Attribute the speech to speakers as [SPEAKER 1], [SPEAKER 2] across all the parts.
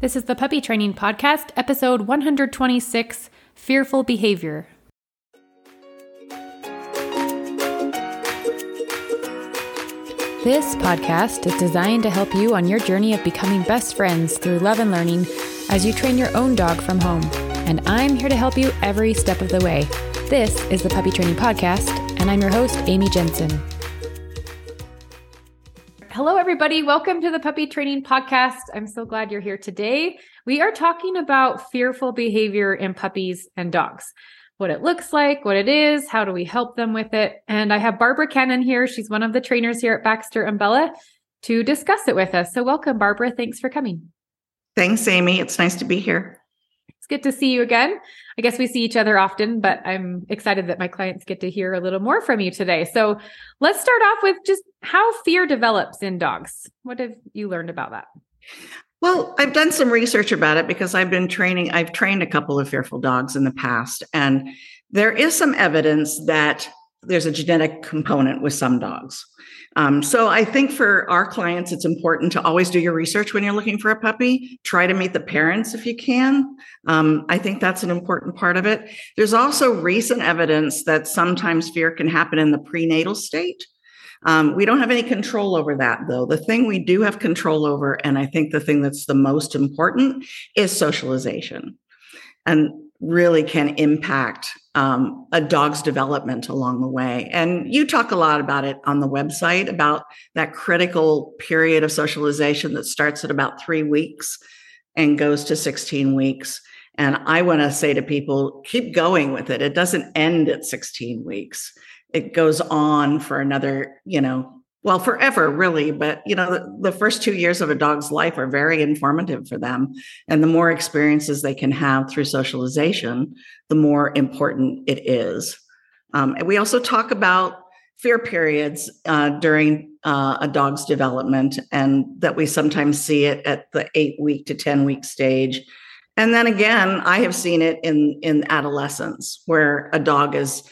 [SPEAKER 1] This is the Puppy Training Podcast, episode 126 Fearful Behavior. This podcast is designed to help you on your journey of becoming best friends through love and learning as you train your own dog from home. And I'm here to help you every step of the way. This is the Puppy Training Podcast, and I'm your host, Amy Jensen. Everybody. Welcome to the Puppy Training Podcast. I'm so glad you're here today. We are talking about fearful behavior in puppies and dogs what it looks like, what it is, how do we help them with it. And I have Barbara Cannon here. She's one of the trainers here at Baxter and Bella to discuss it with us. So, welcome, Barbara. Thanks for coming.
[SPEAKER 2] Thanks, Amy. It's nice to be here.
[SPEAKER 1] Good to see you again. I guess we see each other often, but I'm excited that my clients get to hear a little more from you today. So, let's start off with just how fear develops in dogs. What have you learned about that?
[SPEAKER 2] Well, I've done some research about it because I've been training, I've trained a couple of fearful dogs in the past. And there is some evidence that there's a genetic component with some dogs. Um, so I think for our clients, it's important to always do your research when you're looking for a puppy. Try to meet the parents if you can. Um, I think that's an important part of it. There's also recent evidence that sometimes fear can happen in the prenatal state. Um, we don't have any control over that, though. The thing we do have control over, and I think the thing that's the most important, is socialization and really can impact um, a dog's development along the way. And you talk a lot about it on the website about that critical period of socialization that starts at about three weeks and goes to 16 weeks. And I want to say to people, keep going with it. It doesn't end at 16 weeks it goes on for another, you know, well, forever, really. But, you know, the, the, first two years of a dog's life are very informative for them. And the more experiences they can have through socialization, the more important it is. Um, and we also talk about fear periods uh, during uh, a dog's development, and that we sometimes see it at the eight week to 10 week stage. And then again, I have seen it in, in adolescence where a dog is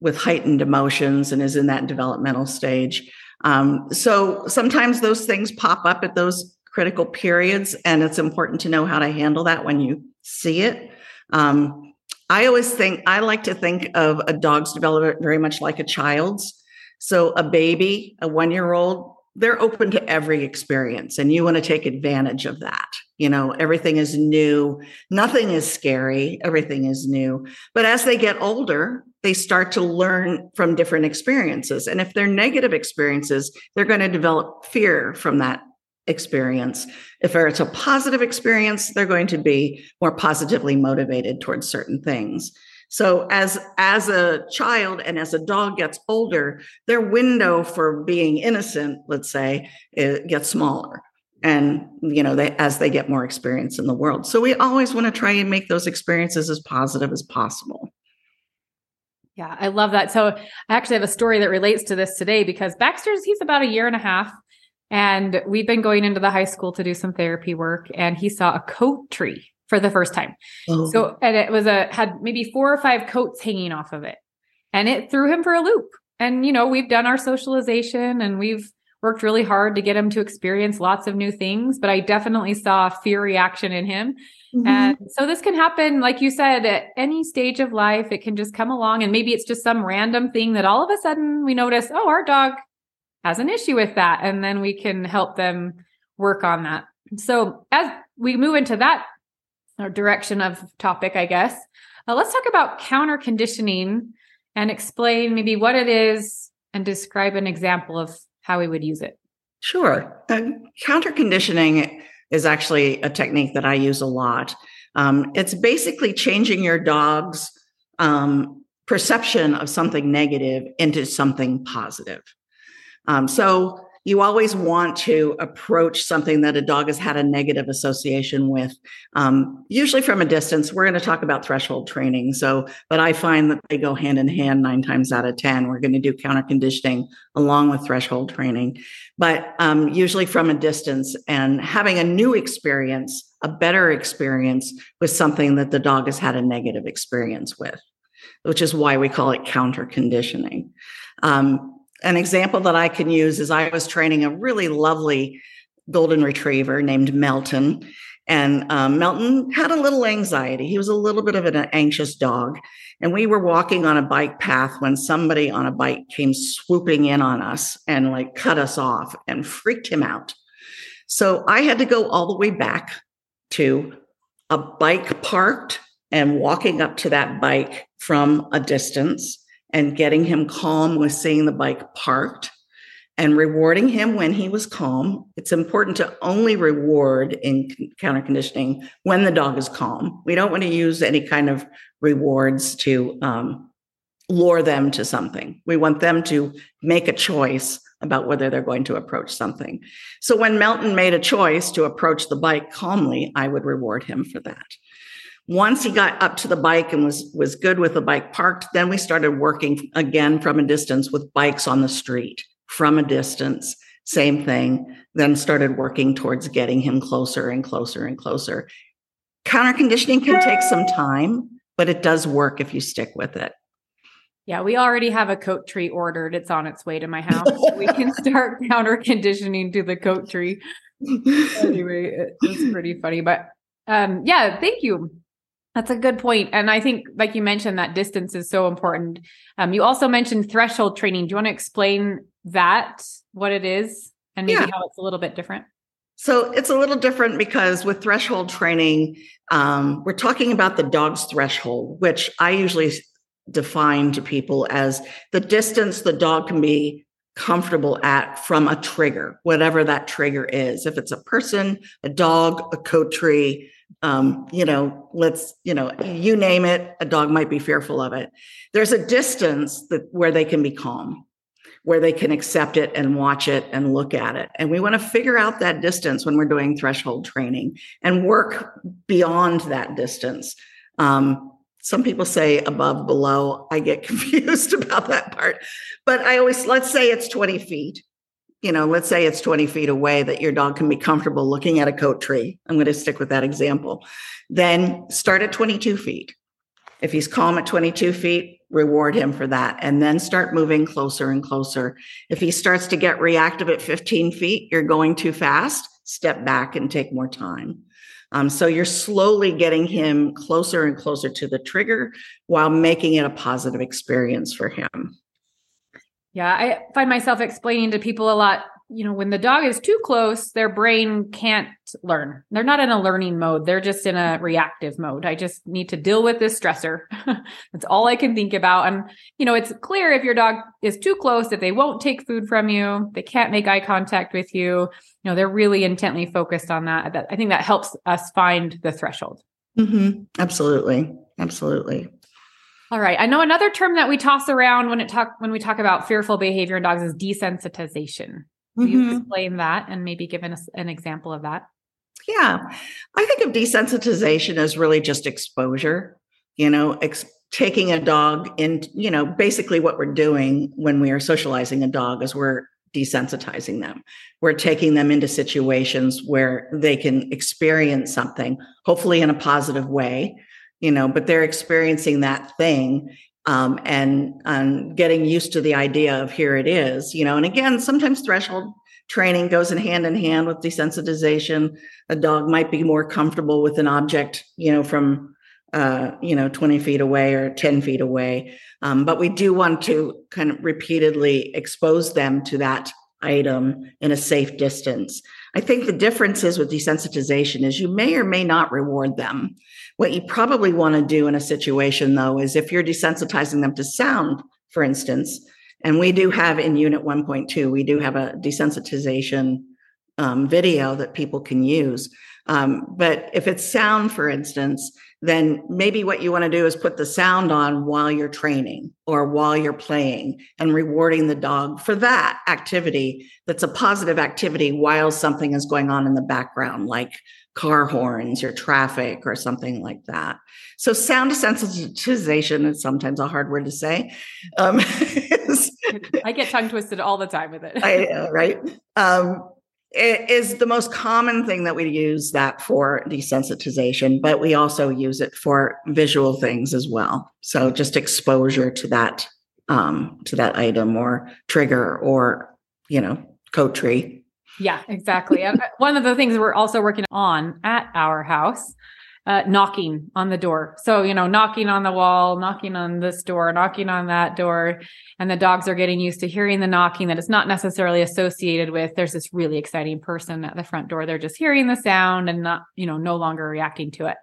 [SPEAKER 2] with heightened emotions and is in that developmental stage. Um, so sometimes those things pop up at those critical periods, and it's important to know how to handle that when you see it. Um, I always think, I like to think of a dog's development very much like a child's. So a baby, a one year old, they're open to every experience, and you want to take advantage of that. You know, everything is new, nothing is scary, everything is new. But as they get older, they start to learn from different experiences. And if they're negative experiences, they're going to develop fear from that experience. If it's a positive experience, they're going to be more positively motivated towards certain things. So as as a child and as a dog gets older, their window for being innocent, let's say, gets smaller. And you know, they as they get more experience in the world. So we always want to try and make those experiences as positive as possible.
[SPEAKER 1] Yeah, I love that. So I actually have a story that relates to this today because Baxter's, he's about a year and a half. And we've been going into the high school to do some therapy work. And he saw a coat tree for the first time. Oh. So, and it was a, had maybe four or five coats hanging off of it. And it threw him for a loop. And, you know, we've done our socialization and we've worked really hard to get him to experience lots of new things. But I definitely saw a fear reaction in him Mm-hmm. And so this can happen, like you said, at any stage of life. It can just come along and maybe it's just some random thing that all of a sudden we notice, oh, our dog has an issue with that. And then we can help them work on that. So as we move into that direction of topic, I guess, uh, let's talk about counter conditioning and explain maybe what it is and describe an example of how we would use it.
[SPEAKER 2] Sure. Counter conditioning is actually a technique that I use a lot. Um, it's basically changing your dog's um, perception of something negative into something positive. Um, so you always want to approach something that a dog has had a negative association with, um, usually from a distance. We're going to talk about threshold training. So, but I find that they go hand in hand nine times out of 10. We're going to do counter conditioning along with threshold training, but um, usually from a distance and having a new experience, a better experience with something that the dog has had a negative experience with, which is why we call it counter conditioning. Um, an example that I can use is I was training a really lovely golden retriever named Melton. And um, Melton had a little anxiety. He was a little bit of an anxious dog. And we were walking on a bike path when somebody on a bike came swooping in on us and like cut us off and freaked him out. So I had to go all the way back to a bike parked and walking up to that bike from a distance and getting him calm with seeing the bike parked and rewarding him when he was calm. It's important to only reward in counter conditioning when the dog is calm. We don't want to use any kind of rewards to um, lure them to something. We want them to make a choice about whether they're going to approach something. So when Melton made a choice to approach the bike calmly, I would reward him for that. Once he got up to the bike and was was good with the bike parked, then we started working again from a distance with bikes on the street from a distance. Same thing. Then started working towards getting him closer and closer and closer. Counter conditioning can take some time, but it does work if you stick with it.
[SPEAKER 1] Yeah, we already have a coat tree ordered. It's on its way to my house. we can start counter conditioning to the coat tree. anyway, it's pretty funny. But um, yeah, thank you. That's a good point. And I think, like you mentioned, that distance is so important. Um, you also mentioned threshold training. Do you want to explain that, what it is, and maybe yeah. how it's a little bit different?
[SPEAKER 2] So it's a little different because with threshold training, um, we're talking about the dog's threshold, which I usually define to people as the distance the dog can be comfortable at from a trigger, whatever that trigger is. If it's a person, a dog, a coat tree, um, you know, let's, you know, you name it, a dog might be fearful of it. There's a distance that where they can be calm, where they can accept it and watch it and look at it. And we want to figure out that distance when we're doing threshold training and work beyond that distance. Um, some people say above, below. I get confused about that part. But I always, let's say it's 20 feet. You know, let's say it's 20 feet away that your dog can be comfortable looking at a coat tree. I'm going to stick with that example. Then start at 22 feet. If he's calm at 22 feet, reward him for that. And then start moving closer and closer. If he starts to get reactive at 15 feet, you're going too fast, step back and take more time. Um, so you're slowly getting him closer and closer to the trigger while making it a positive experience for him.
[SPEAKER 1] Yeah, I find myself explaining to people a lot you know, when the dog is too close, their brain can't learn. They're not in a learning mode. They're just in a reactive mode. I just need to deal with this stressor. That's all I can think about. And, you know, it's clear if your dog is too close that they won't take food from you. They can't make eye contact with you. You know, they're really intently focused on that. I think that helps us find the threshold.
[SPEAKER 2] Mm-hmm. Absolutely. Absolutely.
[SPEAKER 1] All right. I know another term that we toss around when it talk when we talk about fearful behavior in dogs is desensitization. Will mm-hmm. you explain that and maybe give us an example of that?
[SPEAKER 2] Yeah, I think of desensitization as really just exposure. You know, ex- taking a dog in, you know, basically what we're doing when we are socializing a dog is we're desensitizing them. We're taking them into situations where they can experience something, hopefully in a positive way, you know, but they're experiencing that thing um, and and getting used to the idea of here it is, you know. And again, sometimes threshold training goes in hand in hand with desensitization. A dog might be more comfortable with an object, you know, from uh, you know 20 feet away or 10 feet away. Um, but we do want to kind of repeatedly expose them to that item in a safe distance. I think the difference is with desensitization is you may or may not reward them. What you probably want to do in a situation though is if you're desensitizing them to sound, for instance, and we do have in unit 1.2, we do have a desensitization um, video that people can use. Um, but if it's sound, for instance, then maybe what you want to do is put the sound on while you're training or while you're playing and rewarding the dog for that activity that's a positive activity while something is going on in the background, like car horns or traffic or something like that. So sound desensitization is sometimes a hard word to say. Um,
[SPEAKER 1] I get tongue twisted all the time with it.
[SPEAKER 2] I know, right? Um, is the most common thing that we use that for desensitization, but we also use it for visual things as well. So just exposure to that um, to that item or trigger or you know coat tree.
[SPEAKER 1] Yeah, exactly. Uh, one of the things we're also working on at our house uh, knocking on the door. So, you know, knocking on the wall, knocking on this door, knocking on that door. And the dogs are getting used to hearing the knocking that it's not necessarily associated with there's this really exciting person at the front door. They're just hearing the sound and not, you know, no longer reacting to it.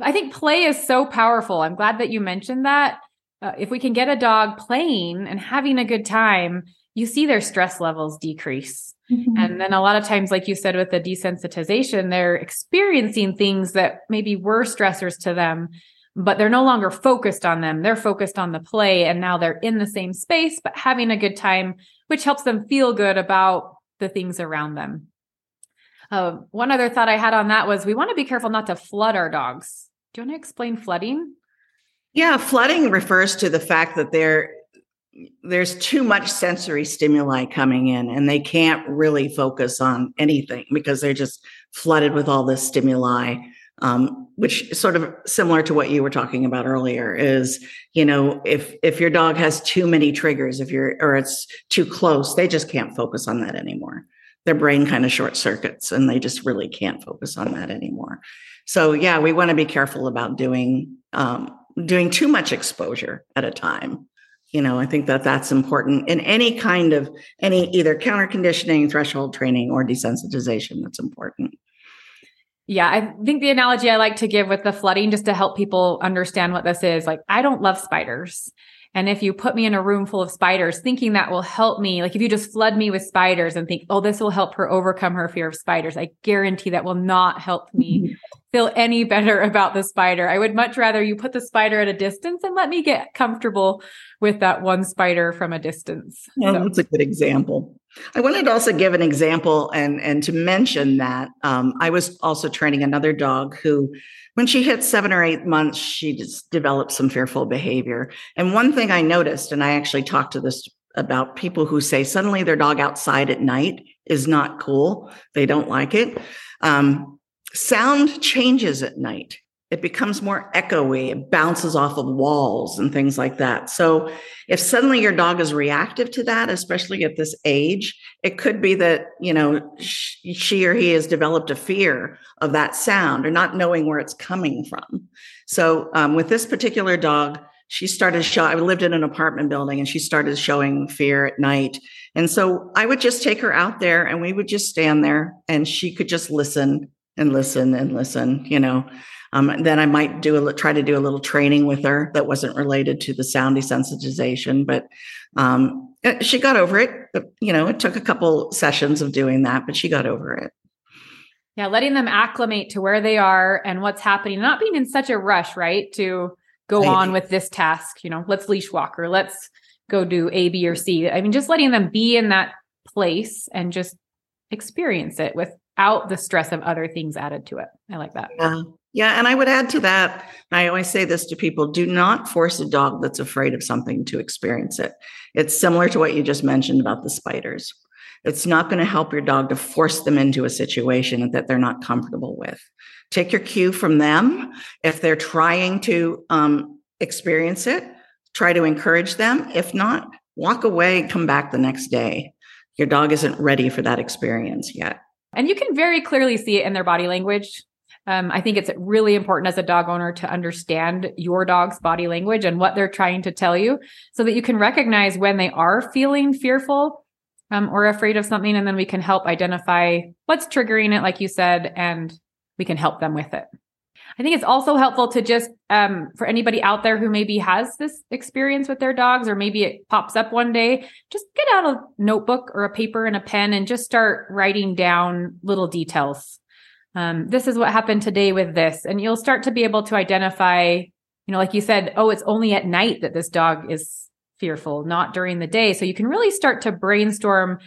[SPEAKER 1] I think play is so powerful. I'm glad that you mentioned that. Uh, if we can get a dog playing and having a good time, you see their stress levels decrease. Mm-hmm. And then a lot of times, like you said, with the desensitization, they're experiencing things that maybe were stressors to them, but they're no longer focused on them. They're focused on the play. And now they're in the same space, but having a good time, which helps them feel good about the things around them. Uh, one other thought I had on that was we want to be careful not to flood our dogs. Do you want to explain flooding?
[SPEAKER 2] Yeah, flooding refers to the fact that they're there's too much sensory stimuli coming in and they can't really focus on anything because they're just flooded with all this stimuli um, which sort of similar to what you were talking about earlier is you know if if your dog has too many triggers if you're or it's too close they just can't focus on that anymore. Their brain kind of short circuits and they just really can't focus on that anymore. So yeah we want to be careful about doing um, doing too much exposure at a time you know i think that that's important in any kind of any either counter conditioning threshold training or desensitization that's important
[SPEAKER 1] yeah i think the analogy i like to give with the flooding just to help people understand what this is like i don't love spiders and if you put me in a room full of spiders, thinking that will help me, like if you just flood me with spiders and think, oh, this will help her overcome her fear of spiders, I guarantee that will not help me mm-hmm. Feel any better about the spider. I would much rather you put the spider at a distance and let me get comfortable with that one spider from a distance.
[SPEAKER 2] Yeah, so. that's a good example. I wanted to also give an example and and to mention that um, I was also training another dog who when she hit seven or eight months, she just developed some fearful behavior. And one thing I noticed, and I actually talked to this about people who say suddenly their dog outside at night is not cool. They don't like it. Um, sound changes at night. It becomes more echoey. It bounces off of walls and things like that. So if suddenly your dog is reactive to that especially at this age it could be that you know she or he has developed a fear of that sound or not knowing where it's coming from. So um, with this particular dog she started show i lived in an apartment building and she started showing fear at night. And so i would just take her out there and we would just stand there and she could just listen and listen and listen you know um, then I might do a try to do a little training with her that wasn't related to the sound desensitization, but um, eh, she got over it. You know, it took a couple sessions of doing that, but she got over it.
[SPEAKER 1] Yeah, letting them acclimate to where they are and what's happening, not being in such a rush, right? To go right. on with this task. You know, let's leash walk or let's go do A, B, or C. I mean, just letting them be in that place and just experience it without the stress of other things added to it. I like that.
[SPEAKER 2] Yeah. Yeah, and I would add to that, I always say this to people do not force a dog that's afraid of something to experience it. It's similar to what you just mentioned about the spiders. It's not going to help your dog to force them into a situation that they're not comfortable with. Take your cue from them. If they're trying to um, experience it, try to encourage them. If not, walk away, come back the next day. Your dog isn't ready for that experience yet.
[SPEAKER 1] And you can very clearly see it in their body language. Um, I think it's really important as a dog owner to understand your dog's body language and what they're trying to tell you so that you can recognize when they are feeling fearful um, or afraid of something. And then we can help identify what's triggering it, like you said, and we can help them with it. I think it's also helpful to just um, for anybody out there who maybe has this experience with their dogs, or maybe it pops up one day, just get out a notebook or a paper and a pen and just start writing down little details um, this is what happened today with this. And you'll start to be able to identify, you know, like you said, oh, it's only at night that this dog is fearful, not during the day. So you can really start to brainstorm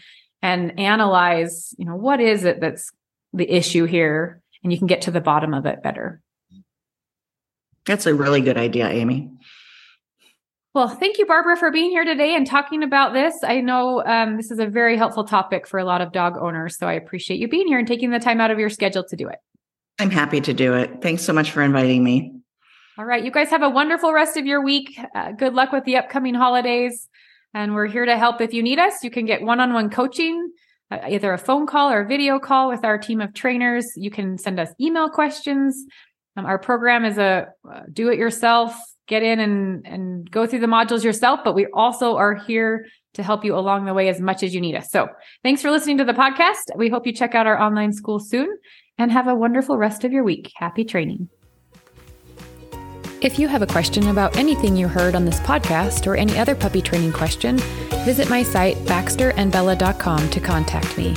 [SPEAKER 1] and analyze, you know, what is it that's the issue here? And you can get to the bottom of it better.
[SPEAKER 2] That's a really good idea, Amy.
[SPEAKER 1] Well, thank you, Barbara, for being here today and talking about this. I know um, this is a very helpful topic for a lot of dog owners. So I appreciate you being here and taking the time out of your schedule to do it.
[SPEAKER 2] I'm happy to do it. Thanks so much for inviting me.
[SPEAKER 1] All right. You guys have a wonderful rest of your week. Uh, good luck with the upcoming holidays. And we're here to help if you need us. You can get one on one coaching uh, either a phone call or a video call with our team of trainers. You can send us email questions. Um, our program is a uh, do it yourself, get in and, and go through the modules yourself, but we also are here to help you along the way as much as you need us. So thanks for listening to the podcast. We hope you check out our online school soon and have a wonderful rest of your week. Happy training. If you have a question about anything you heard on this podcast or any other puppy training question, visit my site baxterandbella.com to contact me.